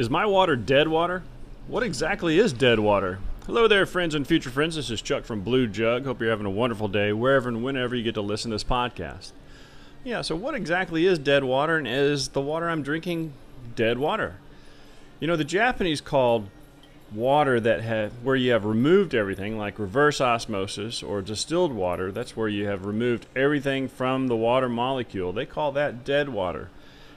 Is my water dead water? What exactly is dead water? Hello there, friends and future friends. This is Chuck from Blue Jug. Hope you're having a wonderful day wherever and whenever you get to listen to this podcast. Yeah, so what exactly is dead water, and is the water I'm drinking dead water? You know, the Japanese called water that have where you have removed everything, like reverse osmosis or distilled water. That's where you have removed everything from the water molecule. They call that dead water.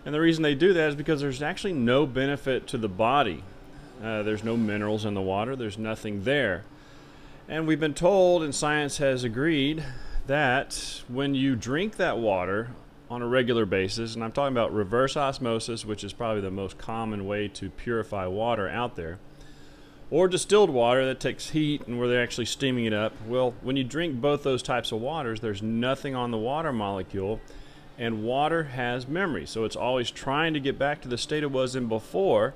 And the reason they do that is because there's actually no benefit to the body. Uh, there's no minerals in the water, there's nothing there. And we've been told, and science has agreed, that when you drink that water on a regular basis, and I'm talking about reverse osmosis, which is probably the most common way to purify water out there, or distilled water that takes heat and where they're actually steaming it up. Well, when you drink both those types of waters, there's nothing on the water molecule and water has memory. So it's always trying to get back to the state it was in before.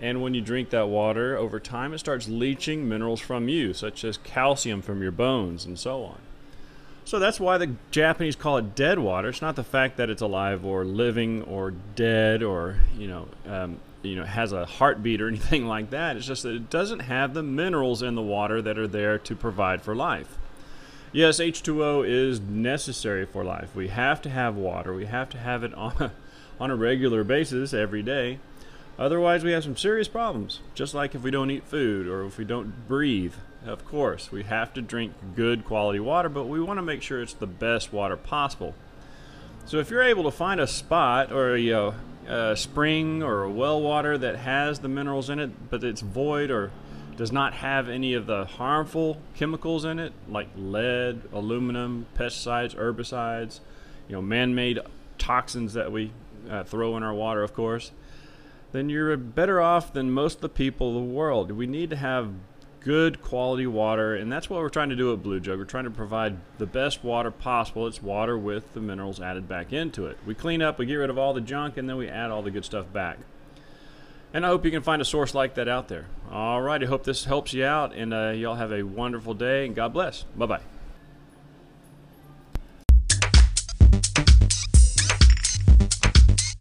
And when you drink that water, over time it starts leaching minerals from you, such as calcium from your bones and so on. So that's why the Japanese call it dead water. It's not the fact that it's alive or living or dead or, you know, um, you know, has a heartbeat or anything like that. It's just that it doesn't have the minerals in the water that are there to provide for life. Yes, H2O is necessary for life. We have to have water. We have to have it on a, on a regular basis every day. Otherwise, we have some serious problems, just like if we don't eat food or if we don't breathe. Of course, we have to drink good quality water, but we want to make sure it's the best water possible. So if you're able to find a spot or a, spring or a well water that has the minerals in it, but it's void or does not have any of the harmful chemicals in it, like lead, aluminum, pesticides, herbicides, you know, man-made toxins that we uh, throw in our water, of course, then you're better off than most of the people of the world. We need to have good quality water, and that's what we're trying to do at Blue Jug. We're trying to provide the best water possible. It's water with the minerals added back into it. We clean up, we get rid of all the junk, and then we add all the good stuff back. And I hope you can find a source like that out there. All right, I hope this helps you out, and uh, y'all have a wonderful day, and God bless. Bye bye.